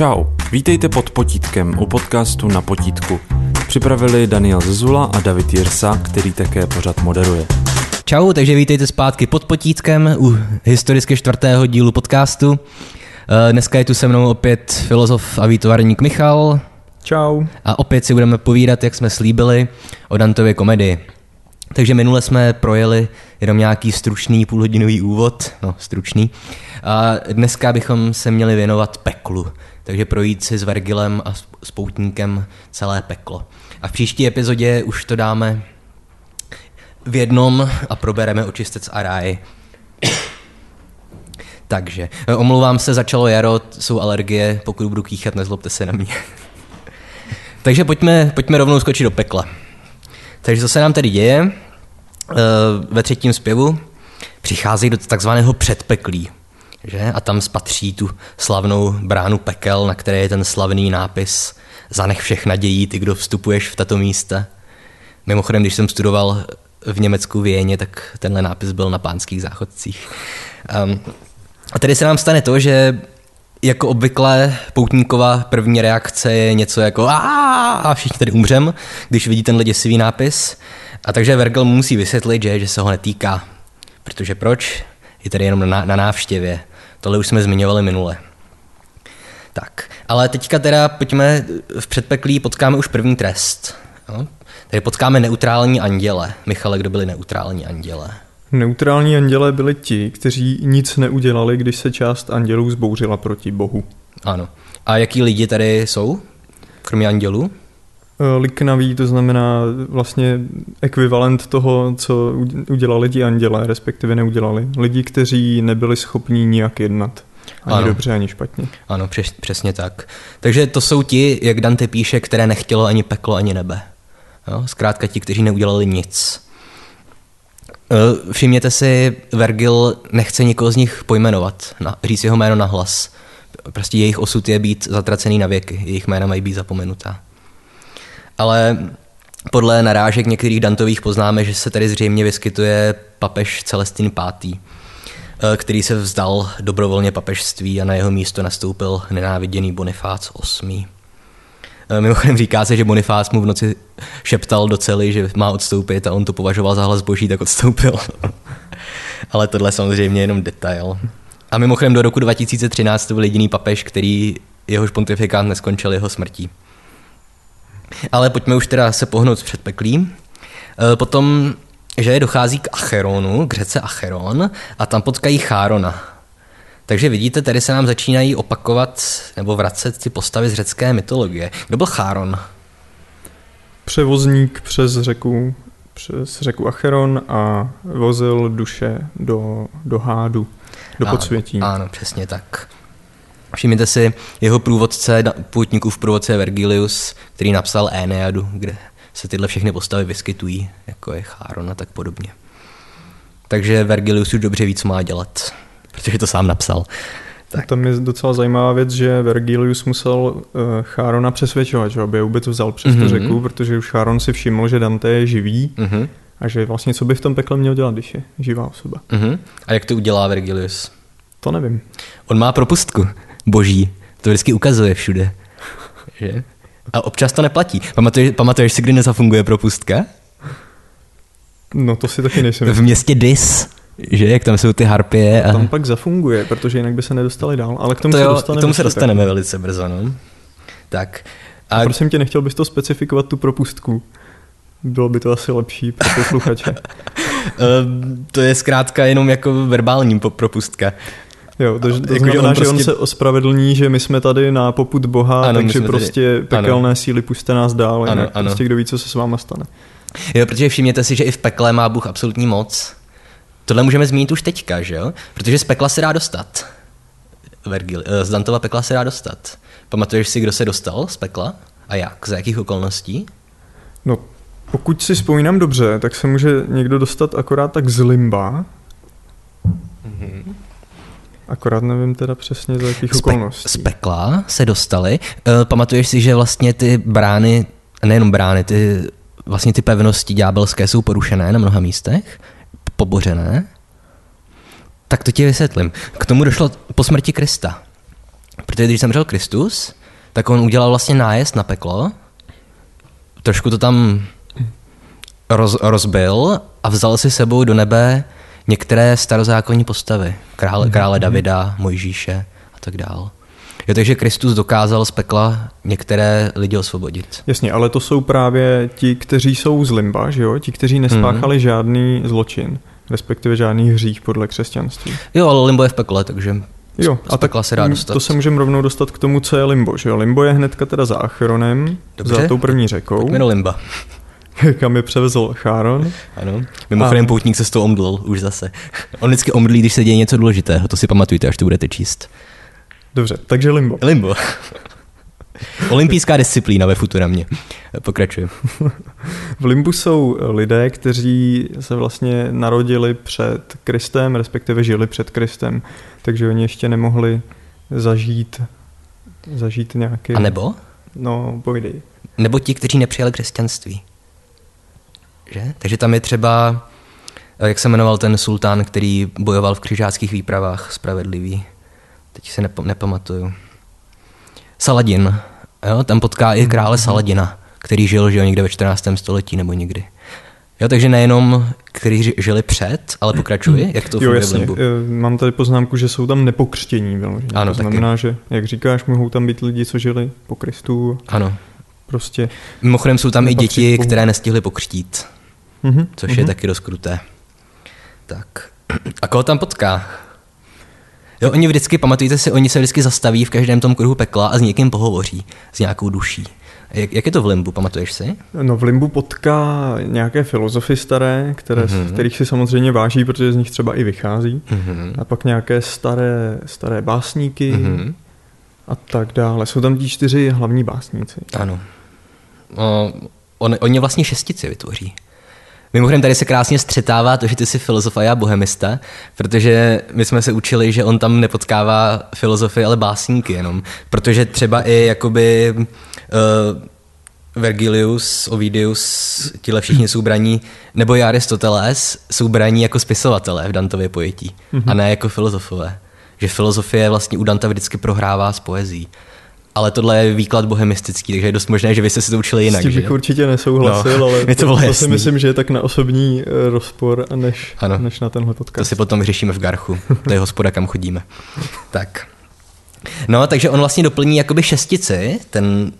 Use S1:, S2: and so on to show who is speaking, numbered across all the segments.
S1: Čau, vítejte pod potítkem u podcastu Na potítku. Připravili Daniel Zezula a David Jirsa, který také pořad moderuje.
S2: Čau, takže vítejte zpátky pod potítkem u historicky čtvrtého dílu podcastu. Eh, Dneska je tu se mnou opět filozof a výtvarník Michal
S3: Čau.
S2: a opět si budeme povídat, jak jsme slíbili, o Dantově komedii. Takže minule jsme projeli jenom nějaký stručný půlhodinový úvod, no stručný, a dneska bychom se měli věnovat peklu, takže projít si s Vergilem a s- poutníkem celé peklo. A v příští epizodě už to dáme v jednom a probereme očistec a ráj. Takže, eh, omlouvám se, začalo jaro, jsou alergie, pokud budu kýchat, nezlobte se na mě. Takže pojďme, pojďme rovnou skočit do pekla. Takže co se nám tedy děje? Eh, Ve třetím zpěvu přicházejí do takzvaného předpeklí. Že? A tam spatří tu slavnou bránu pekel, na které je ten slavný nápis Zanech všech nadějí, ty, kdo vstupuješ v tato místa. Mimochodem, když jsem studoval v Německu v Jéně, tak tenhle nápis byl na pánských záchodcích. Um, a tady se nám stane to, že jako obvykle poutníková první reakce je něco jako a všichni tady umřem, když vidí tenhle děsivý nápis. A takže Vergil mu musí vysvětlit, že, že se ho netýká. Protože proč? Je tady jenom na, na návštěvě. Tohle už jsme zmiňovali minule. Tak, ale teďka teda pojďme v předpeklí, potkáme už první trest. Jo? Tady potkáme neutrální anděle. Michale, kdo byli neutrální anděle?
S3: Neutrální andělé byli ti, kteří nic neudělali, když se část andělů zbouřila proti Bohu.
S2: Ano. A jaký lidi tady jsou? Kromě andělů?
S3: E, Liknaví, to znamená vlastně ekvivalent toho, co udělali ti andělé, respektive neudělali. Lidi, kteří nebyli schopní nijak jednat. Ani
S2: Ano.
S3: dobře, ani špatně.
S2: Ano, přes, přesně tak. Takže to jsou ti, jak Dante píše, které nechtělo ani peklo, ani nebe. Jo? Zkrátka ti, kteří neudělali nic. Eh, Všimněte si, Vergil nechce nikoho z nich pojmenovat, na, říct jeho jméno na hlas. Prostě jejich osud je být zatracený na věky, jejich jména mají být zapomenutá. Ale podle narážek některých Dantových poznáme, že se tady zřejmě vyskytuje papež Celestin V., eh, který se vzdal dobrovolně papežství a na jeho místo nastoupil nenáviděný Bonifác VIII. Eh, Mimochodem říká se, že Bonifác mu v noci šeptal do cely, že má odstoupit a on to považoval za hlas boží, tak odstoupil. Ale tohle je samozřejmě jenom detail. A mimochodem do roku 2013 to byl jediný papež, který jehož pontifikát neskončil jeho smrtí. Ale pojďme už teda se pohnout s předpeklím. E, Potom, že je dochází k Acheronu, k řece Acheron, a tam potkají Chárona. Takže vidíte, tady se nám začínají opakovat nebo vracet ty postavy z řecké mytologie. Kdo byl Cháron?
S3: Převozník přes řeku, přes řeku Acheron a vozil duše do, do hádu, do
S2: Ano,
S3: podsvětí.
S2: Ano, přesně tak. Všimněte si, jeho průvodce, půtníkův průvodce je Vergilius, který napsal Aeneadu, kde se tyhle všechny postavy vyskytují, jako je Cháron a tak podobně. Takže Vergilius už dobře ví, co má dělat, protože to sám napsal. Tak.
S3: Tam je docela zajímavá věc, že Vergilius musel uh, Chárona přesvědčovat, že aby vůbec vzal přes
S2: Mhm.
S3: tu řeku, protože už Cháron si všiml, že Dante je živý
S2: Uh-huh.
S3: a že vlastně co by v tom pekle měl dělat, když je živá osoba.
S2: Uh-huh. A jak to udělá Vergilius?
S3: To nevím.
S2: On má propustku boží, to vždycky ukazuje všude. Že? A občas to neplatí. Pamatuješ, pamatuješ si, kdy nezafunguje propustka?
S3: No to si taky nejsem.
S2: V městě Dis, že? Jak tam jsou ty harpie. A...
S3: Tam pak zafunguje, protože jinak by se nedostali dál, ale k tomu
S2: to
S3: se
S2: jo,
S3: dostaneme.
S2: k tomu se dostaneme velice brzo, no. Tak. A,
S3: A prosím tě, nechtěl bys to specifikovat tu propustku? Bylo by to asi lepší pro posluchače.
S2: eh, to je zkrátka jenom jako verbální propustka.
S3: Jo, to, to
S2: Jako, že
S3: znamená,
S2: on
S3: že on
S2: prostě-
S3: se ospravedlní, že my jsme tady na poput Boha,
S2: Ano,
S3: takže
S2: jsme tady-
S3: prostě pekelné
S2: ano.
S3: síly puste nás dál,
S2: Ano,
S3: jinak
S2: ano.
S3: prostě kdo ví, co se s váma stane.
S2: Jo, protože všimněte si, že i v pekle má Bůh absolutní moc. Tohle můžeme zmínit už teďka, že jo? Protože z pekla se dá dostat. Vergil, eh, z Dantova pekla se dá dostat. Pamatuješ si, kdo se dostal z pekla? A jak? Za jakých okolností?
S3: No, pokud si vzpomínám dobře, tak se může někdo dostat akorát tak z limba. Akorát nevím teda přesně za jakých
S2: Z, pe-
S3: okolností.
S2: z pekla se dostali. Eh, Pamatuješ si, že vlastně ty brány, nejenom brány, ty vlastně ty pevnosti ďábelské jsou porušené na mnoha místech, pobořené? Tak to ti vysvětlím. K tomu došlo po smrti Krista. Protože když zemřel Kristus, tak on udělal vlastně nájezd na peklo, trošku to tam roz, rozbil a vzal si sebou do nebe některé starozákonní postavy. Krále, krále Davida, Mojžíše a tak dál. Jo, takže Kristus dokázal z pekla některé lidi osvobodit.
S3: Jasně, ale to jsou právě ti, kteří jsou z limba, že jo? Ti, kteří nespáchali mm-hmm. žádný zločin, respektive žádný hřích podle křesťanství.
S2: Jo, ale limbo je v pekle, takže
S3: Jo,
S2: a tak se dá dostat.
S3: to se můžeme rovnou dostat k tomu, co je limbo, že jo? Limbo je hnedka teda za Acheronem, Dobře. za tou první řekou.
S2: Pojďme do limba.
S3: kam je převezl Cháron.
S2: Ano, mimochodem a... poutník se s tou omdlil už zase. On vždycky omdlí, když se děje něco důležitého, to si pamatujte, až to budete číst.
S3: Dobře, takže limbo.
S2: Limbo. Olympijská disciplína ve Futuramě. Pokračuji.
S3: V limbu jsou lidé, kteří se vlastně narodili před Kristem, respektive žili před Kristem, takže oni ještě nemohli zažít, zažít nějaký...
S2: A nebo?
S3: No, povídej.
S2: Nebo ti, kteří nepřijali křesťanství. Že? Takže tam je třeba, jak se jmenoval ten sultán, který bojoval v křižáckých výpravách, spravedlivý. Teď se nep- nepamatuju. Saladin. Jo, tam potká i krále. Saladina, který žil že jo, někde ve 14. století nebo někdy. Jo, takže nejenom, kteří žili před, ale pokračuji, jak to
S3: jo, jasně. Eh, mám tady poznámku, že jsou tam nepokřtění. Vyloženě. Ano, to znamená, taky. že, jak říkáš, mohou tam být lidi, co žili po Kristu.
S2: Ano.
S3: Prostě.
S2: Mimochodem jsou tam i děti, které nestihly pokřtít, mm-hmm. což mm-hmm. je mhm. taky dost kruté. Tak. A koho tam potká? Jo, oni vždycky, pamatujte si, oni se vždycky zastaví v každém tom kruhu pekla a s někým pohovoří, s nějakou duší. Jak, jak je to v Limbu, pamatuješ si?
S3: No v Limbu potká nějaké filozofy staré, které, mm-hmm. kterých si samozřejmě váží, protože z nich třeba i vychází. Mm-hmm. A pak nějaké staré, staré básníky mm-hmm. a tak dále. Jsou tam ti čtyři hlavní básníci.
S2: Ano. O, on, oni vlastně šestici vytvoří. Mimochodem tady se krásně střetává to, že ty jsi filozof a já bohemista, protože my jsme se učili, že on tam nepotkává filozofy, ale básníky jenom. Protože třeba i jakoby uh, Vergilius, Ovidius, tihle všichni jsou braní, nebo i Aristoteles jsou braní jako spisovatelé v Dantově pojetí mm-hmm. a ne jako filozofové. Že filozofie vlastně u Danta vždycky prohrává s poezí ale tohle je výklad bohemistický, takže je dost možné, že vy jste si to učili jinak. S tím
S3: bych že? určitě nesouhlasil, no, ale to, to, to si myslím, že je tak na osobní eh, rozpor, než, ano, než na tenhle podcast.
S2: To si potom řešíme v Garchu, to je hospoda, kam chodíme. tak. No, takže on vlastně doplní jakoby šestici, ten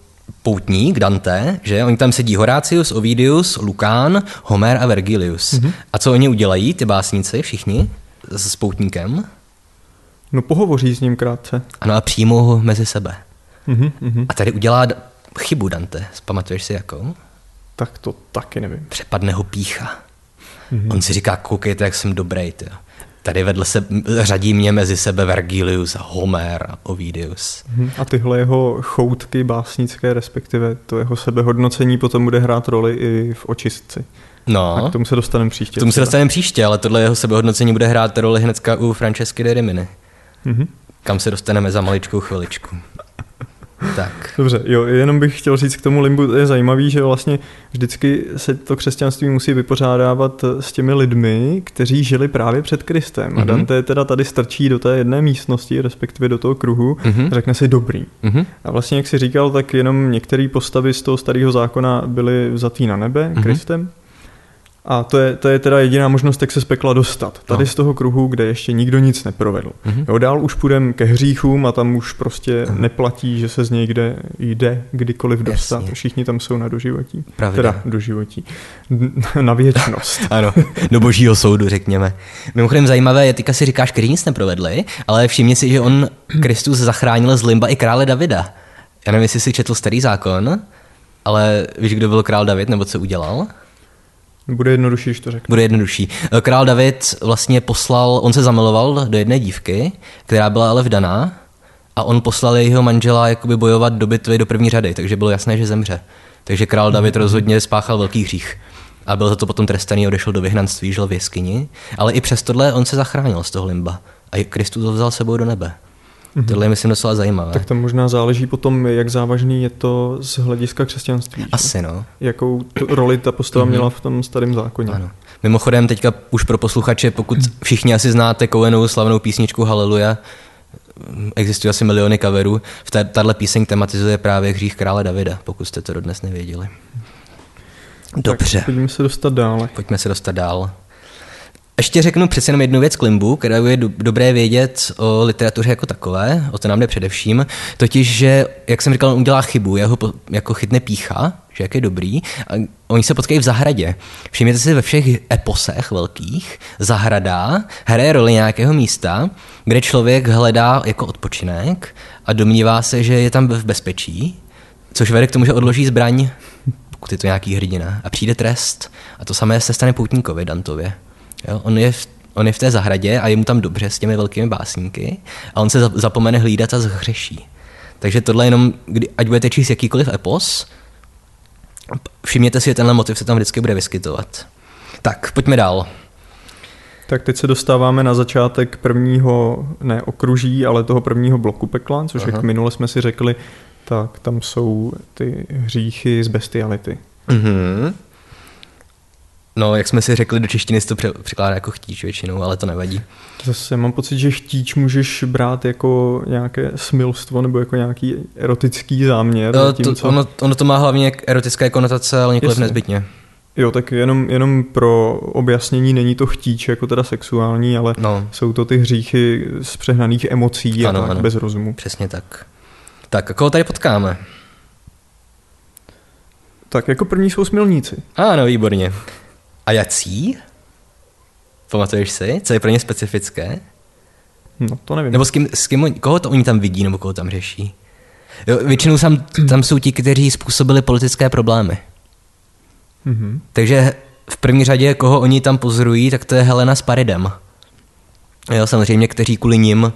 S2: poutník Dante, že oni tam sedí Horácius, Ovidius, Lukán, Homer a Vergilius. Mm-hmm. A co oni udělají, ty básníci, všichni, s poutníkem?
S3: No pohovoří s ním krátce.
S2: Ano a přijmou ho mezi sebe. Mm-hmm. A tady udělá chybu Dante. Pamatuješ si jakou?
S3: Tak to taky nevím.
S2: Přepadne ho pícha. Mm-hmm. On si říká, koukejte, jak jsem dobrý. Tyjo. Tady vedle se řadí mě mezi sebe Vergilius, Homer a Ovidius.
S3: Mm-hmm. A tyhle jeho choutky básnické, respektive to jeho sebehodnocení potom bude hrát roli i v očistci.
S2: No.
S3: A k tomu se dostaneme příště.
S2: K tomu se dostaneme příště, ale tohle jeho sebehodnocení bude hrát roli hnedka u Francesky de Rimini. Mm-hmm. Kam se dostaneme za maličkou chviličku. Tak.
S3: Dobře, jo, jenom bych chtěl říct k tomu limbu, je zajímavý, že vlastně vždycky se to křesťanství musí vypořádávat s těmi lidmi, kteří žili právě před Kristem. Mm-hmm. A mhm. Dante teda tady strčí do té jedné místnosti, respektive do toho kruhu, mm-hmm. řekne si dobrý. Mm-hmm. A vlastně, jak si říkal, tak jenom některé postavy z toho starého zákona byly vzatý na nebe mm-hmm. Kristem, a to je, to je teda jediná možnost, jak se z pekla dostat. Tady no. z toho kruhu, kde ještě nikdo nic neprovedl. Mm-hmm. Jo, dál už půjdeme ke hříchům a tam už prostě mm. neplatí, že se z něj kde jde kdykoliv dostat. Jasně. Všichni tam jsou na doživotí. Pravda. Teda doživotí. na věčnost.
S2: ano, do božího soudu, řekněme. Mimochodem zajímavé je, teďka si říkáš, který nic neprovedli, ale všimni si, že on Kristus zachránil z limba i krále Davida. Já nevím, jestli jsi četl starý zákon, ale víš, kdo byl král David, nebo co udělal?
S3: Bude jednodušší, když to řeknu.
S2: Bude jednodušší. Král David vlastně poslal, on se zamiloval do jedné dívky, která byla ale vdaná a on poslal jeho manžela jakoby bojovat do bitvy do první řady, takže bylo jasné, že zemře. Takže král David rozhodně spáchal velký hřích a byl za to potom trestaný, odešel do vyhnanství, žil v jeskyni, ale i přes tohle on se zachránil z toho limba a Kristus ho vzal sebou do nebe. Mm-hmm. Tohle je, myslím, docela zajímavé.
S3: Tak to možná záleží potom, jak závažný je to z hlediska křesťanství.
S2: Asi, že? no.
S3: Jakou roli ta postava mm-hmm. měla v tom starém zákoně. Ano.
S2: Mimochodem, teďka už pro posluchače, pokud všichni asi znáte Cohenovou slavnou písničku Haleluja, existují asi miliony coverů. V té, tahle píseň tematizuje právě hřích krále Davida, pokud jste to dodnes nevěděli. Dobře.
S3: Tak pojďme se dostat dále.
S2: Pojďme se dostat dál. Ještě řeknu přece jenom jednu věc Klimbu, kterou je do, dobré vědět o literatuře jako takové, o to nám jde především, totiž, že, jak jsem říkal, on udělá chybu, jeho po, jako chytne pícha, že jak je dobrý, a oni se potkají v zahradě. Všimněte si ve všech eposech velkých, zahrada hraje roli nějakého místa, kde člověk hledá jako odpočinek a domnívá se, že je tam v bezpečí, což vede k tomu, že odloží zbraň, pokud je to nějaký hrdina, a přijde trest. A to samé se stane poutníkovi Dantově. Jo? On, je v, on je v té zahradě a je mu tam dobře s těmi velkými básníky a on se zapomene hlídat a zhřeší. Takže tohle jenom, kdy, ať budete číst jakýkoliv epos, všimněte si, že tenhle motiv se tam vždycky bude vyskytovat. Tak, pojďme dál.
S3: Tak teď se dostáváme na začátek prvního, ne okruží, ale toho prvního bloku pekla, což Aha. jak minule jsme si řekli, tak tam jsou ty hříchy z bestiality.
S2: Mhm. No, jak jsme si řekli, do češtiny se to překládá jako chtíč většinou, ale to nevadí.
S3: Zase mám pocit, že chtíč můžeš brát jako nějaké smilstvo nebo jako nějaký erotický záměr.
S2: No, to, co... ono, ono to má hlavně erotické konotace, ale nikoliv nezbytně.
S3: Jo, tak jenom, jenom pro objasnění není to chtíč jako teda sexuální, ale no. jsou to ty hříchy z přehnaných emocí ano, a tak, ano. bez rozumu.
S2: Přesně tak. Tak, a koho tady potkáme?
S3: Tak jako první jsou smilníci.
S2: Ano, výborně. A jací? Pamatuješ si? Co je pro ně specifické?
S3: No, to nevím.
S2: Nebo s kým, s kým koho to oni tam vidí, nebo koho tam řeší? Jo, většinou tam, tam jsou ti, kteří způsobili politické problémy. Mm-hmm. Takže v první řadě, koho oni tam pozorují, tak to je Helena s Paridem. Jo, samozřejmě, kteří kvůli nim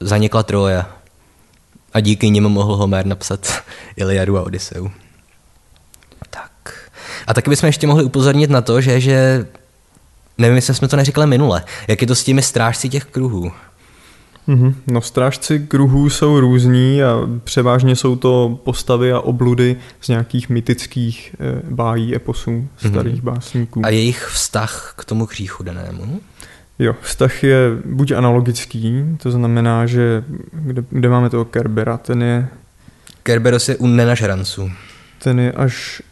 S2: zanikla Troje. A díky nim mohl Homer napsat Iliadu a Odysseu. A taky bychom ještě mohli upozornit na to, že, že nevím, jestli jsme to neřekli minule, jak je to s těmi strážci těch kruhů.
S3: Mm-hmm. No strážci kruhů jsou různí a převážně jsou to postavy a obludy z nějakých mytických e, bájí, eposů, starých mm-hmm. básníků.
S2: A jejich vztah k tomu hříchu danému?
S3: Jo, vztah je buď analogický, to znamená, že kde, kde máme toho Kerbera, ten je...
S2: Kerberos je u nenažranců.
S3: Ten je až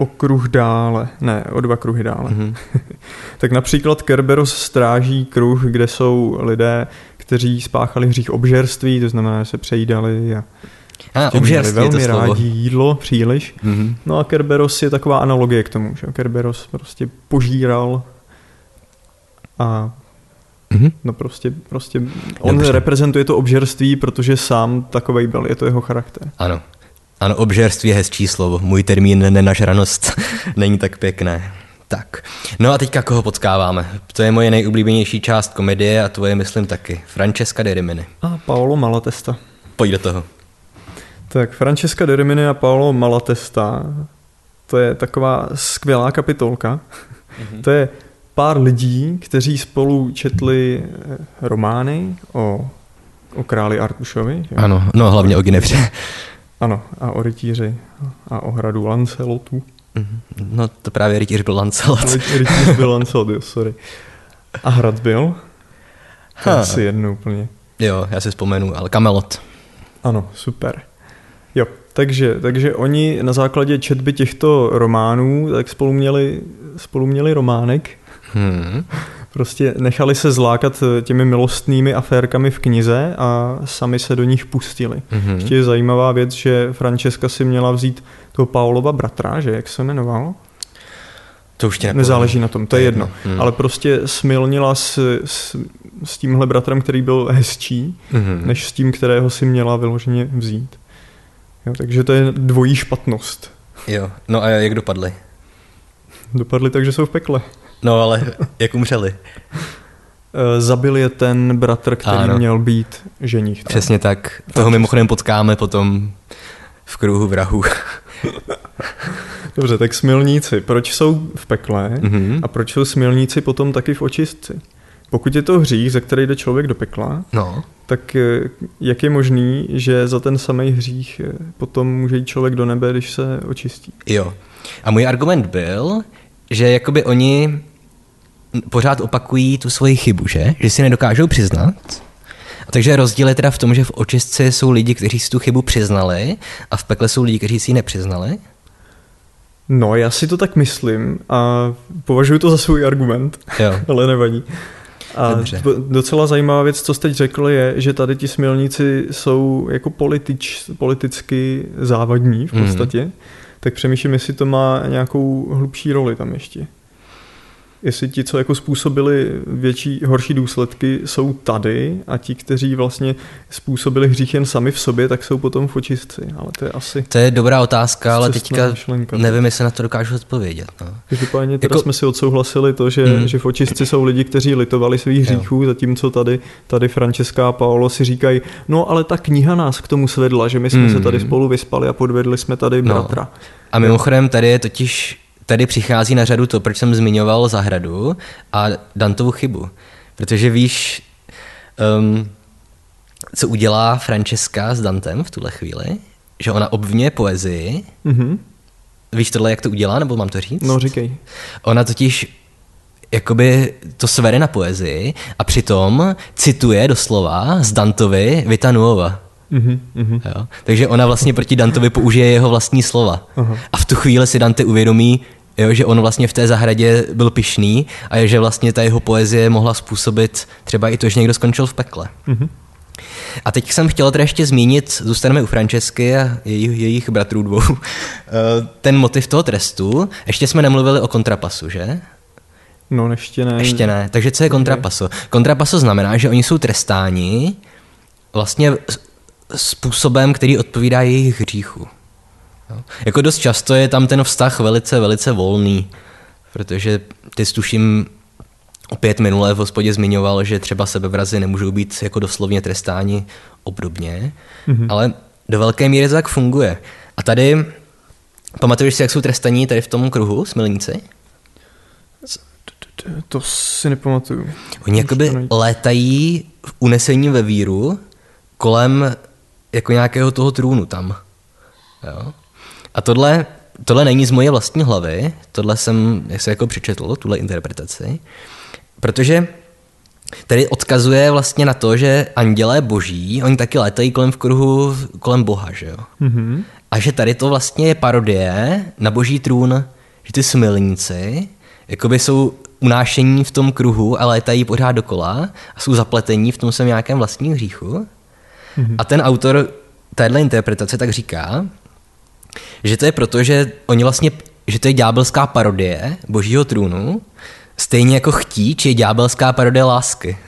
S3: o kruh dále, ne, o dva kruhy dále. Mm-hmm. tak například Kerberos stráží kruh, kde jsou lidé, kteří spáchali hřích obžerství, to znamená, že se přejídali a
S2: a, obžerství
S3: velmi rádi jídlo příliš. Mm-hmm. No a Kerberos je taková analogie k tomu, že Kerberos prostě požíral a Mm-hmm. No prostě, prostě on Dobře. reprezentuje to obžerství, protože sám takovej byl, je to jeho charakter.
S2: Ano, ano, obžerství je hezčí slovo. Můj termín nenažranost není tak pěkné. Tak, no a teďka koho potkáváme? To je moje nejoblíbenější část komedie a tvoje myslím taky. Francesca de Rimini.
S3: A Paolo Malatesta.
S2: Pojď do toho.
S3: Tak Francesca de Rimini a Paolo Malatesta, to je taková skvělá kapitolka. Mm-hmm. To je pár lidí, kteří spolu četli eh, romány o, o králi Artušovi.
S2: Ano, no hlavně o Ginevře.
S3: Ano, a o rytíři a o hradu Lancelotu.
S2: Mhm. No to právě rytíř byl Lancelot.
S3: rytíř byl Lancelot, jo, sorry. A hrad byl? Ha. Asi jedno úplně.
S2: Jo, já si vzpomenu, ale Kamelot.
S3: Ano, super. Jo, takže, takže oni na základě četby těchto románů tak spolu měli, spolu měli románek. Hmm prostě nechali se zlákat eh, těmi milostnými aférkami v knize a sami se do nich pustili. Mm-hmm. Ještě je zajímavá věc, že Francesca si měla vzít toho Paulova bratra, že jak se jmenoval?
S2: To už tě
S3: Nezáleží na tom, to je jedno. Hmm. Ale prostě smilnila s, s, s tímhle bratrem, který byl hezčí, hmm. než s tím, kterého si měla vyloženě vzít. Jo, takže to je dvojí špatnost.
S2: Jo, no a jak dopadly?
S3: Dopadly tak, že jsou v pekle.
S2: No ale jak umřeli?
S3: Eh, zabil je ten bratr, který ano. měl být ženich.
S2: Přesně tak. Toho mimochodem potkáme potom v kruhu vrahu.
S3: Dobře, tak smilníci. Proč jsou v pekle mm-hmm. a proč jsou smilníci potom taky v očistci? Pokud je to hřích, za který jde člověk do pekla, no. tak eh, jak je možný, že za ten samý hřích eh, potom může jít člověk do nebe, když se očistí?
S2: Jo. A můj argument byl, že jakoby oni pořád opakují tu svoji chybu, že? Že si nedokážou přiznat Takže rozdíl je teda v tom, že v očistci jsou lidi, kteří si tu chybu přiznali a v pekle jsou lidi, kteří si ji nepřiznali?
S3: No, já si to tak myslím a považuji to za svůj argument,
S2: Jo.
S3: ale nevadí. A
S2: Dobře.
S3: docela zajímavá věc, co jste teď řekl, je, že tady ti smilníci jsou jako politič, politicky závadní v
S2: Mhm.
S3: podstatě. Tak přemýšlím, jestli to má nějakou hlubší roli tam ještě. Jestli ti, co jako způsobili větší, horší důsledky, jsou tady a ti, kteří vlastně způsobili hřích jen sami v sobě, tak jsou potom v očistci. Ale to je asi
S2: To je dobrá otázka, ale teďka
S3: myšlenka.
S2: nevím, jestli na to dokážu odpovědět. No.
S3: Každopádně teda
S2: Jako-
S3: jsme si odsouhlasili to, že,
S2: Mm.
S3: že v očistci jsou lidi, kteří litovali svých hříchů, zatímco tady, tady Francesca a Paolo si říkají, no ale ta kniha nás k tomu svedla, že my jsme
S2: Mm.
S3: se tady spolu vyspali a podvedli jsme tady
S2: No.
S3: bratra.
S2: A mimochodem tady je totiž, tady přichází na řadu to, proč jsem zmiňoval zahradu a Dantovu chybu. Protože víš, um, co udělá Francesca s Dantem v tuhle chvíli? Že ona obvině poezii.
S3: Mhm.
S2: Víš tohle, jak to udělá, nebo mám to říct?
S3: No říkej.
S2: Ona totiž jakoby to svede na poezii a přitom cituje doslova z Dantovi Vita Nuova.
S3: Mhm, mhm.
S2: Jo? Takže ona vlastně proti Dantovi použije jeho vlastní slova.
S3: Aha.
S2: A v tu chvíli si Dante uvědomí, jo, že on vlastně v té zahradě byl pišný a že vlastně ta jeho poezie mohla způsobit třeba i to, že někdo skončil v pekle.
S3: Mhm.
S2: A teď jsem chtěl teda ještě zmínit, zůstaneme u Francesky a jejich, jejich bratrů dvou, eh, ten motiv toho trestu. Ještě jsme nemluvili o kontrapasu, že?
S3: No ještě ne.
S2: Ještě ne. Takže co je kontrapaso? Kontrapaso znamená, že oni jsou trestáni vlastně způsobem, který odpovídá jejich hříchu. Jako dost často je tam ten vztah velice, velice volný, protože ty tuším opět minulé v hospodě zmiňoval, že třeba sebevrazy nemůžou být jako doslovně trestáni obdobně, mm-hmm. ale do velké míry to tak funguje. A tady, pamatuješ si, jak jsou trestaní tady v tom kruhu, smilníci?
S3: To si nepamatuju.
S2: Oni jakoby létají v unesení ve víru kolem jako nějakého toho trůnu tam. Jo? A tohle, tohle není z moje vlastní hlavy, tohle jsem se jako přečetl, tuhle interpretaci, protože tady odkazuje vlastně na to, že andělé boží, oni taky létají kolem v kruhu kolem Boha, že jo?
S3: Mhm.
S2: A že tady to vlastně je parodie na boží trůn, že ty smilníci jakoby jsou unášení v tom kruhu a létají pořád dokola a jsou zapletení v tom svém nějakém vlastním hříchu. Mm-hmm. A ten autor téhle interpretace tak říká, že to je proto, že oni vlastně, že to je ďábelská parodie božího trůnu, stejně jako chtíč je ďábelská parodie lásky.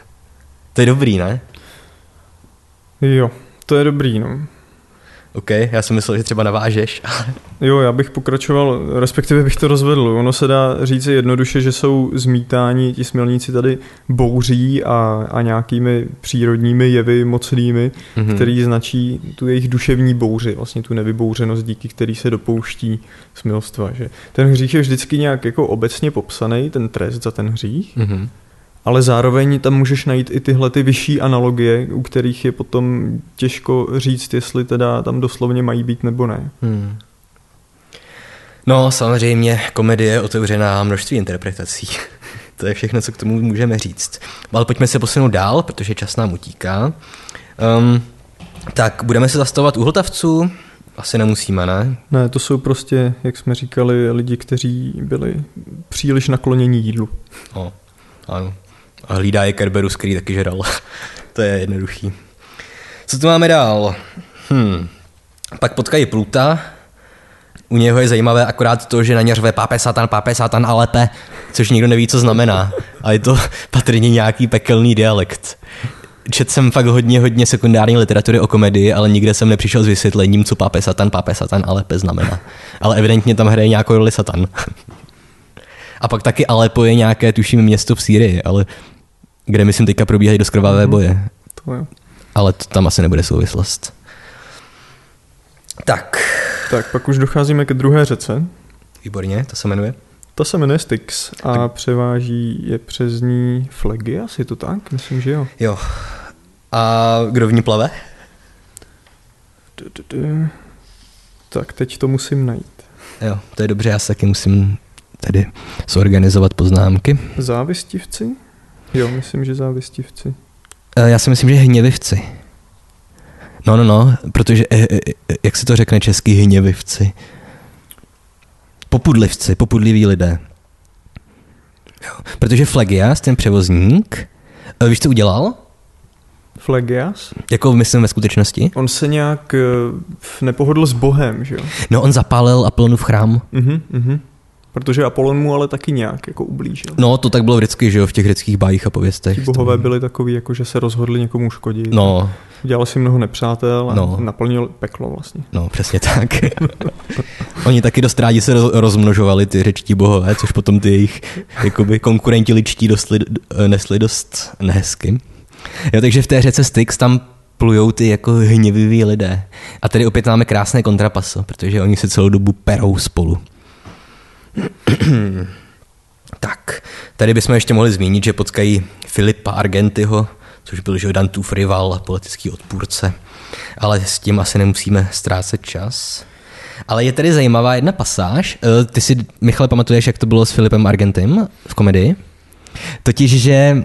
S2: To je dobrý, ne?
S3: Jo, to je dobrý, no.
S2: OK, já jsem myslel, že třeba navážeš.
S3: Jo, já bych pokračoval, respektive bych to rozvedl. Ono se dá říct jednoduše, že jsou zmítáni, ti smělníci tady bouří a, a nějakými přírodními jevy mocnými,
S2: Mhm.
S3: mm-hmm. který značí tu jejich duševní bouři, vlastně tu nevybouřenost, díky který se dopouští smilstva. Že? Ten hřích je vždycky nějak jako obecně popsaný, ten trest za ten hřích,
S2: Mhm.
S3: Ale zároveň tam můžeš najít i tyhle ty vyšší analogie, u kterých je potom těžko říct, jestli teda tam doslovně mají být nebo ne.
S2: Hmm. No, samozřejmě, komedie je otevřená množství interpretací. to je všechno, co k tomu můžeme říct. Ale pojďme se posunout dál, protože čas nám utíká. Um, tak, budeme se zastavovat u hltavců? Asi nemusíme, ne?
S3: Ne, to jsou prostě, jak jsme říkali, lidi, kteří byli příliš naklonění jídlu.
S2: O, ano. A hlídá je Kerberus, který taky žral. to je jednoduchý. Co tu máme dál? Hm. Pak potkají Pluta. U něho je zajímavé akorát to, že na ně řve pápe satan, pápe satan a lepe, což nikdo neví, co znamená. A je to patrně nějaký pekelný dialekt. Čet jsem fakt hodně, hodně sekundární literatury o komedii, ale nikde jsem nepřišel s vysvětlením, co pápe satan, pápe satan a lepe znamená. Ale evidentně tam hraje nějakou roli satan. A pak taky Alepo je nějaké, tuším, město v Sýrii, ale kde myslím teďka probíhají dost krvavé boje.
S3: To jo.
S2: Ale to tam asi nebude souvislost. Tak,
S3: Tak, pak už docházíme ke druhé řece.
S2: výborně, to se jmenuje.
S3: Ta se jmenuje Styx a převáží je přes ní flegy, asi to tak? Myslím, že jo.
S2: Jo. A kdo v ní plave?
S3: Tak, teď to musím najít.
S2: Jo, to je dobře, já se taky musím tady zorganizovat poznámky.
S3: Závistivci? Jo, myslím, že závistivci.
S2: Eh, Já si myslím, že hněvivci. No, no, no, protože, eh, eh, jak se to řekne česky, hněvivci? Popudlivci, popudliví lidé. Jo. Protože Flegias, ten převozník, víš, co udělal?
S3: Flegias?
S2: Jako myslím ve skutečnosti?
S3: On se nějak nepohodl s Bohem, že jo?
S2: No, on zapálil Apolonův chrám.
S3: Mhm, mhm. Protože Apollon mu ale taky nějak jako ublížil.
S2: No, to tak bylo vždycky, že jo, v těch řeckých bájích a pověstech.
S3: Ti bohové byli takový, jako že se rozhodli někomu škodit.
S2: No,
S3: Dělal si mnoho nepřátel a
S2: No.
S3: naplnil peklo vlastně.
S2: no, přesně tak. Oni taky dost rádi se roz- rozmnožovali, ty řečtí bohové, což potom ty jejich jakoby, konkurenti ličtí dostli, nesli dost nehezky. Jo, takže v té řece Styx tam plujou ty jako hněviví lidé. A tady opět máme krásné kontrapaso, protože oni se celou dobu perou spolu. tak, tady bychom ještě mohli zmínit, že potkají Filipa Argentyho, což byl že Dantův rival a politický odpůrce. Ale s tím asi nemusíme ztrácet čas. Ale je tady zajímavá jedna pasáž. Eh, Ty si, Michale, pamatuješ, jak to bylo s Filipem Argentem v komedii? Totiž, že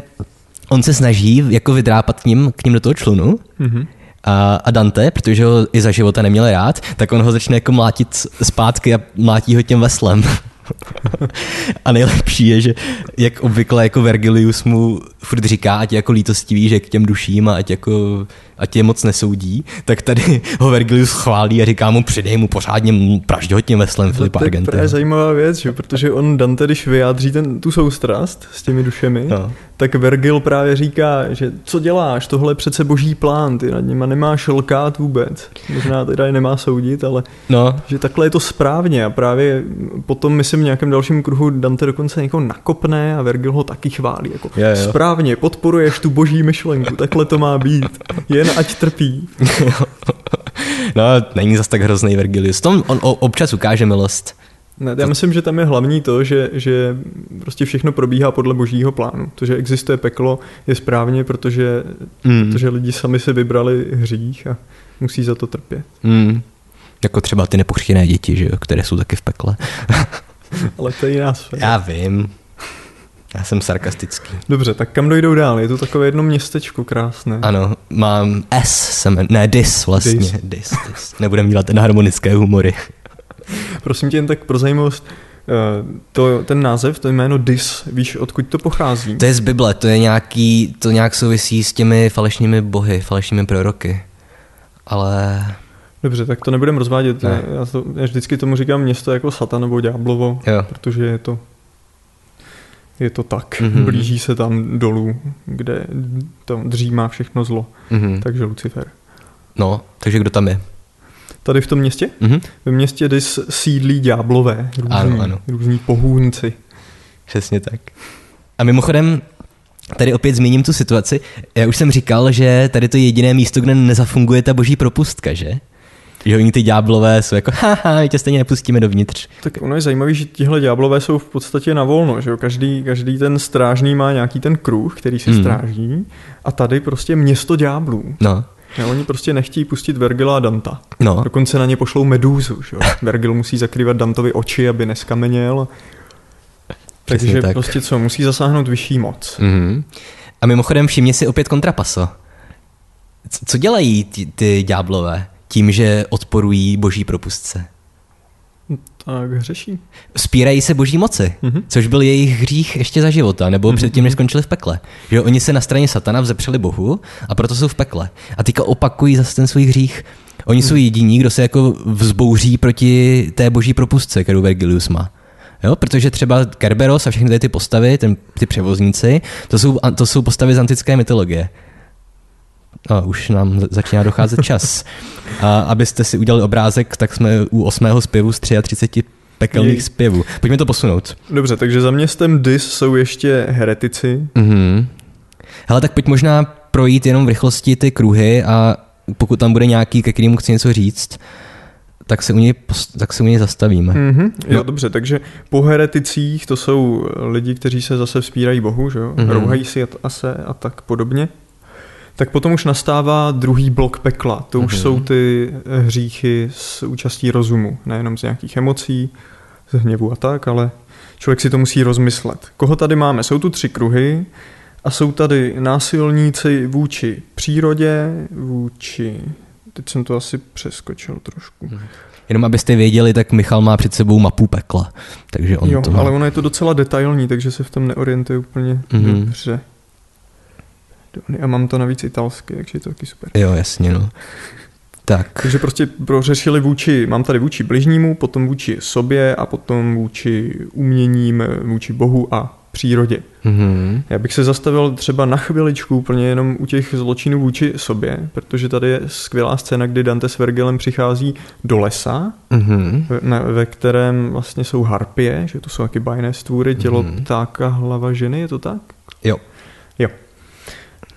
S2: on se snaží jako vydrápat k ním, k ním do toho člunu
S3: Mhm.
S2: a, a Dante, protože ho i za života neměl rád, tak on ho začne jako mlátit zpátky a mlátí ho tím veslem. a nejlepší je, že jak obvykle jako Vergilius mu furt říká, ať jako lítostivý, že k těm duším a ať, jako, ať je moc nesoudí, tak tady ho Vergilius chválí a říká mu přidej mu pořádně mu pražď ho tím veslem Filipa
S3: to je
S2: Argentina.
S3: zajímavá věc, že? protože on Dante, když vyjádří ten, tu soustrast s těmi dušemi,
S2: No.
S3: tak Vergil právě říká, že co děláš, tohle je přece boží plán, ty nad nima nemáš lkát vůbec. Možná teda je nemá soudit, ale
S2: No,
S3: že takhle je to správně a právě potom myslím v nějakém dalším kruhu Dante dokonce někoho nakopne a Vergil ho taky chválí. Jako,
S2: jo.
S3: Správně, podporuješ tu boží myšlenku, takhle to má být. Jen ať trpí.
S2: no, není zas tak hrozný Vergilius. Tom on občas ukáže milost.
S3: Ne, já myslím, že tam je hlavní to, že, že prostě všechno probíhá podle božího plánu. To, že existuje peklo, je správně, protože,
S2: Mm.
S3: protože lidi sami si vybrali hřích a musí za to trpět.
S2: Mm. Jako třeba ty nepochřtěné děti, že jo, které jsou taky v pekle.
S3: Ale to je jiná sféra.
S2: Já vím. Já jsem sarkastický.
S3: Dobře, tak kam dojdou dál? Je to takové jedno městečko krásné.
S2: Ano, mám S, jsem, ne, dis vlastně.
S3: Dis.
S2: Dis. dis. Nebudem dělat ten harmonické humory.
S3: Prosím tě jen tak pro zajímavost, eh, to, ten název, to jméno Dis, víš, odkud to pochází?
S2: To je z Bible, to je nějaký, to nějak souvisí s těmi falešnými bohy, falešnými proroky. Ale
S3: Dobře, tak to nebudeme rozvádět.
S2: Ne.
S3: Ne. Já, to, já vždycky tomu říkám město jako satanovo ďáblovo,
S2: jo,
S3: protože je to je to tak.
S2: Mhm.
S3: Mm-hmm. Blíží se tam dolů, kde tam dřímá všechno zlo.
S2: mhm.
S3: Takže Lucifer.
S2: no, takže kdo tam je?
S3: Tady v tom městě?
S2: Mhm.
S3: Ve městě Dis sídlí ďáblové, různí,
S2: Ano, ano.
S3: různí pohůnci.
S2: Přesně tak. A mimochodem, tady opět zmíním tu situaci. Já už jsem říkal, že tady to je jediné místo, kde nezafunguje ta boží propustka, že? Že oni ty ďáblové jsou jako, haha, my tě stejně nepustíme dovnitř.
S3: Tak ono je zajímavé, že tihle ďáblové jsou v podstatě na volno, že jo? Každý, každý ten strážný má nějaký ten kruh, který si
S2: Hmm.
S3: stráží a tady prostě město ďáblů.
S2: No,
S3: A oni prostě nechtějí pustit Vergila a Danta.
S2: no,
S3: Dokonce na ně pošlou medúzu, že jo? Vergil musí zakrývat Dantovi oči, aby neskameněl.
S2: Přesně
S3: Takže
S2: tak.
S3: prostě co, musí zasáhnout vyšší moc.
S2: Mhm. A mimochodem všimni si opět kontrapaso. Co dělají ty, ty ďáblové tím, že odporují boží propustce?
S3: Tak hřeší.
S2: Spírají se boží moci,
S3: Mhm.
S2: což byl jejich hřích ještě za života, nebo předtím, než skončili v pekle. Že oni se na straně satana vzepřeli Bohu a proto jsou v pekle. A teďka opakují zase ten svůj hřích. Oni jsou jediní, kdo se jako vzbouří proti té boží propustce, kterou Vergilius má. Jo, protože třeba Kerberos a všechny ty postavy, ten, ty převozníci, to jsou, to jsou postavy z antické mytologie. A už nám za- začíná docházet čas. A abyste si udělali obrázek, tak jsme u osmého zpěvu z 33 pekelných
S3: Jej.
S2: zpěvů. Pojďme to posunout.
S3: Dobře, takže za městem Dis jsou ještě heretici.
S2: Mhm. Hele, tak pojď možná projít jenom v rychlosti ty kruhy a pokud tam bude nějaký, ke kterému chci něco říct, tak se u něj, tak se u něj zastavíme.
S3: Mhm. Jo,
S2: No.
S3: dobře, takže po hereticích to jsou lidi, kteří se zase vzpírají Bohu, že jo?
S2: Mhm.
S3: Rouhají si a, a se a tak podobně. Tak potom už nastává druhý blok pekla. To už
S2: Mhm.
S3: jsou ty eh, hříchy s účastí rozumu, nejenom z nějakých emocí, z hněvu a tak, ale člověk si to musí rozmyslet. Koho tady máme? Jsou tu tři kruhy A jsou tady násilníci vůči přírodě, vůči... Teď jsem to asi přeskočil trošku.
S2: Jenom abyste věděli, tak Michal má před sebou mapu pekla. Takže on
S3: jo,
S2: to má...
S3: ale ono je to docela detailní, takže se v tom neorientuje úplně
S2: Mhm.
S3: dobře. A mám to navíc italsky, takže je to taky super.
S2: Jo, jasně, no. Tak,
S3: Takže prostě prořešili vůči, mám tady vůči bližnímu, potom vůči sobě a potom vůči uměním, vůči Bohu a přírodě.
S2: mhm.
S3: Já bych se zastavil třeba na chviličku úplně jenom u těch zločinů vůči sobě, protože tady je skvělá scéna, kdy Dante s Vergilem přichází do lesa,
S2: Mhm.
S3: ve, ve kterém vlastně jsou harpie, že to jsou taky bajné stvůry, tělo
S2: Mhm.
S3: ptáka, hlava ženy, je to tak?
S2: Jo.
S3: Jo.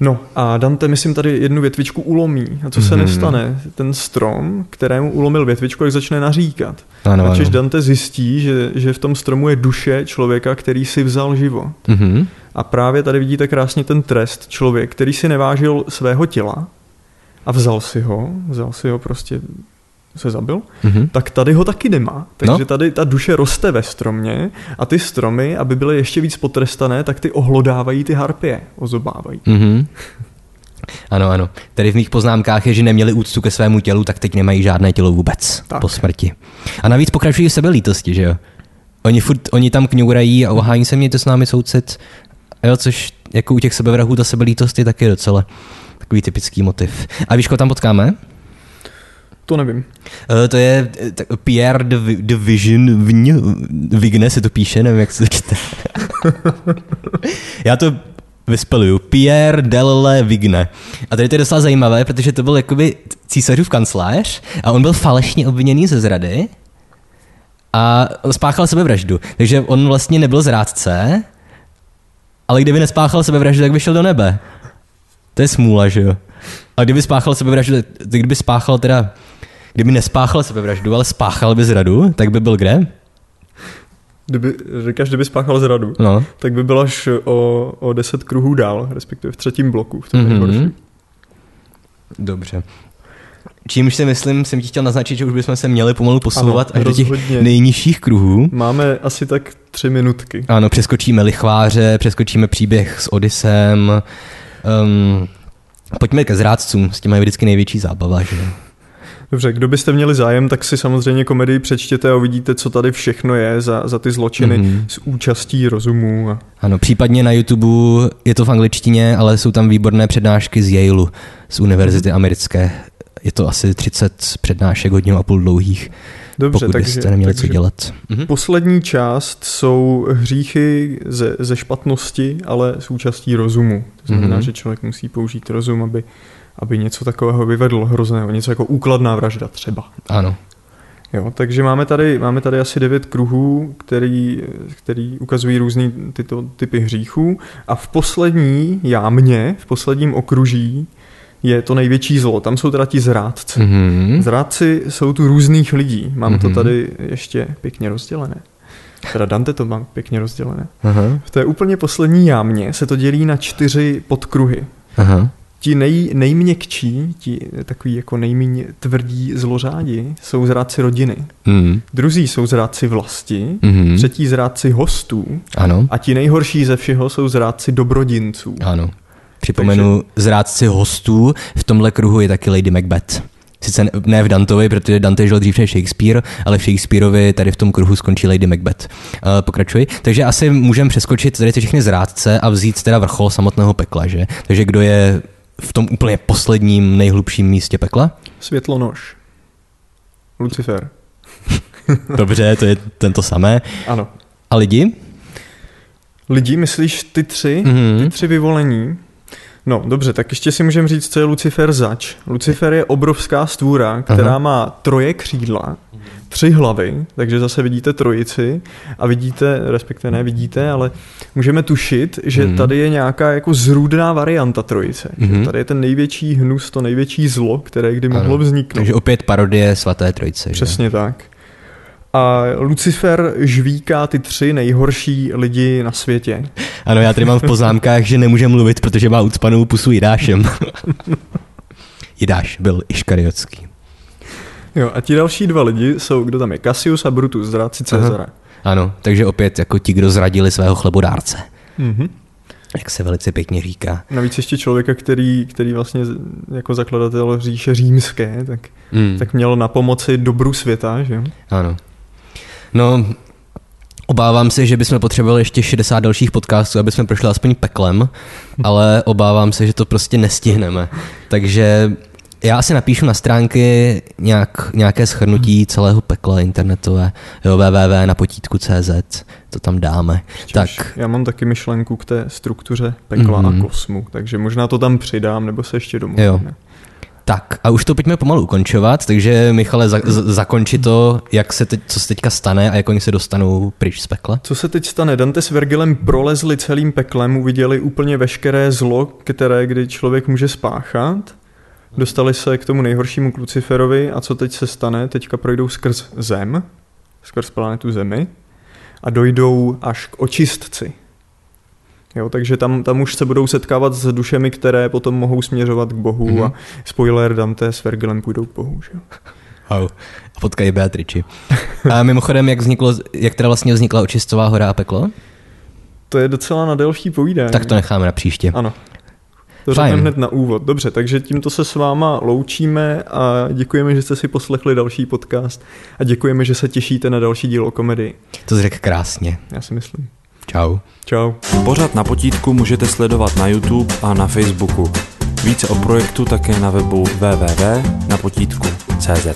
S3: No a Dante, myslím, tady jednu větvičku ulomí. A co se
S2: Mhm.
S3: nestane? Ten strom, kterému ulomil větvičku, jak začne naříkat.
S2: Ano,
S3: Načež
S2: ano.
S3: Dante zjistí, že, že v tom stromu je duše člověka, který si vzal život.
S2: Mhm.
S3: A právě tady vidíte krásně ten trest. Člověk, který si nevážil svého těla a vzal si ho, vzal si ho prostě se zabil,
S2: Mhm.
S3: tak tady ho taky nemá. Takže
S2: No.
S3: tady ta duše roste ve stromě a ty stromy, aby byly ještě víc potrestané, tak ty ohlodávají ty harpie, ozobávají.
S2: Mhm. Ano, ano. Tady v mých poznámkách je, že neměli úctu ke svému tělu, tak teď nemají žádné tělo vůbec
S3: Tak.
S2: po smrti. A navíc pokračují v sebelítosti, že jo? Oni, furt, oni tam kňourají a ohání se mějte s námi soucit. Jo, což jako u těch sebevrahů ta sebelítost je taky docela takový typický motiv. A víš, koho tam potkáme?
S3: To nevím.
S2: Eh, To je eh, tak Pierre de, Vi- de Vision, Vigne, se to píše, nevím, jak se to čte. Já to vyspeluju. Pierre Delle Vigne. A tady to je docela zajímavé, protože to byl jakoby císařův kancléř a on byl falešně obviněný ze zrady a spáchal sebevraždu. Takže on vlastně nebyl zrádce, ale kdyby nespáchal sebevraždu, tak by šel do nebe. To je smůla, že jo? A kdyby spáchal sebevraždu, kdyby spáchal teda, kdyby nespáchal sebevraždu, ale spáchal by zradu, tak by byl kde?
S3: Kdyby, říkáš, kdyby spáchal zradu,
S2: No.
S3: tak by byl až o, o 10 kruhů dál, respektive v třetím bloku, v tom
S2: Mhm.
S3: nejhorším.
S2: Dobře. Čímž si myslím, jsem ti chtěl naznačit, že už bychom se měli pomalu posouvat
S3: Ano,
S2: až do těch
S3: rozhodně.
S2: nejnižších kruhů.
S3: Máme asi tak tři minutky.
S2: Ano, přeskočíme lichváře, přeskočíme příběh s Odysem. Um, pojďme ke zrádcům, s tím mají vždycky největší zábava, že jo?
S3: Dobře, kdo byste měli zájem, tak si samozřejmě komedii přečtěte a uvidíte, co tady všechno je za, za ty zločiny
S2: Mhm.
S3: mm-hmm. s účastí rozumu. A...
S2: Ano, případně na YouTube je to v angličtině, ale jsou tam výborné přednášky z Yaleu, z univerzity americké. Je to asi 30 přednášek hodinu a půl dlouhých,
S3: Dobře,
S2: pokud
S3: takže,
S2: byste neměli co
S3: takže
S2: dělat. Mhm.
S3: Poslední část jsou hříchy ze, ze špatnosti, ale s účastí rozumu. To znamená,
S2: Mhm.
S3: mm-hmm. že člověk musí použít rozum, aby, aby něco takového vyvedl hrozného, něco jako úkladná vražda třeba.
S2: Ano.
S3: Jo, takže máme tady, máme tady asi devět kruhů, který, který ukazují různé tyto typy hříchů a v poslední jámě, v posledním okruží je to největší zlo. Tam jsou teda ti zrádci.
S2: Mhm.
S3: Zrádci jsou tu různých lidí. Mám to
S2: Mhm.
S3: tady ještě pěkně rozdělené. Teda Dante to má pěkně rozdělené.
S2: Aha.
S3: V té úplně poslední jámě se to dělí na čtyři podkruhy.
S2: Aha.
S3: Ti nej, nejměkčí, ti takový jako nejméně tvrdí zlořádi jsou zrádci rodiny.
S2: Mhm.
S3: Druzí jsou zrádci vlasti,
S2: Mhm.
S3: třetí zrádci hostů
S2: Ano.
S3: a ti nejhorší ze všeho jsou zrádci dobrodinců.
S2: Ano. Připomenu zrádci hostů, v tomhle kruhu je taky Lady Macbeth. Sice ne- ne v Dantovi, protože Dante žil dřív než Shakespeare, ale v Shakespeareovi tady v tom kruhu skončí Lady Macbeth. Uh, pokračuji. Takže asi můžeme přeskočit tady ty všechny zrádce a vzít teda vrchol samotného pekla, že? Takže kdo je v tom úplně posledním, nejhlubším místě pekla?
S3: Světlonož. Lucifer.
S2: Dobře, to je tento samé.
S3: Ano.
S2: A lidi?
S3: Lidi, myslíš ty tři?
S2: Mhm.
S3: Ty tři vyvolení? No, dobře, tak ještě si můžeme říct, co je Lucifer zač. Lucifer je obrovská stvůra, která.
S2: Aha.
S3: má troje křídla, tři hlavy, takže zase vidíte trojici a vidíte, respektive ne vidíte, ale můžeme tušit, že
S2: Mhm.
S3: tady je nějaká jako zrůdná varianta trojice.
S2: Mhm.
S3: Že tady je ten největší hnus, to největší zlo, které kdy mohlo
S2: Ano.
S3: vzniknout.
S2: Takže opět parodie svaté trojice. že?
S3: Přesně tak. A Lucifer žvíká ty tři nejhorší lidi na světě.
S2: Ano, já tady mám v poznámkách, že nemůže mluvit, protože má ucpanou pusu Jidášem. Jidáš byl Iškariotský.
S3: Jo, a ti další dva lidi jsou, kdo tam je, Cassius a Brutus, zrádci Cezara.
S2: Ano, takže opět jako ti, kdo zradili svého chlebodárce.
S3: Mhm.
S2: Jak se velice pěkně říká.
S3: Navíc ještě člověka, který, který vlastně jako zakladatel říše římské, tak, mm. tak měl na pomoci dobru světa, že jo?
S2: Ano. No, Obávám se, že bychom potřebovali ještě 60 dalších podcastů, aby jsme prošli aspoň peklem, ale obávám se, že to prostě nestihneme. Takže já asi napíšu na stránky nějak, nějaké schrnutí celého pekla internetové, jo, www na potítku.cz, to tam dáme.
S3: Tak. Já mám taky myšlenku k té struktuře pekla mm-hmm. a mhm. kosmu, takže možná to tam přidám, nebo se ještě domluvíme. Jo.
S2: Tak a už to pojďme pomalu ukončovat, takže Michale, za, z, zakonči to, jak se teď, co se teďka stane a jak oni se dostanou pryč z pekla.
S3: Co se teď stane? Dante s Vergilem prolezli celým peklem, uviděli úplně veškeré zlo, které kdy člověk může spáchat. Dostali se k tomu nejhoršímu Luciferovi a co teď se stane? Teďka projdou skrz Zem, skrz planetu Zemi a dojdou až k očistci. Jo, takže tam, tam už se budou setkávat s dušemi, které potom mohou směřovat k Bohu mm-hmm. a spoiler Dante s Vergilem půjdou k Bohu. Že?
S2: Wow. A potkají Beatriči. A mimochodem, jak, vzniklo, jak teda vlastně vznikla očistová hora a peklo?
S3: To je docela na delší povídání.
S2: Tak to necháme na příště.
S3: Ano. To řekneme hned na úvod. Dobře, takže tímto se s váma loučíme a děkujeme, že jste si poslechli další podcast a děkujeme, že se těšíte na další dílo komedii.
S2: To řekl krásně.
S3: Já si myslím.
S2: Čau.
S3: Čau.
S1: Pořád na potítku můžete sledovat na YouTube a na Facebooku. Více o projektu také na webu www.napotítku.cz.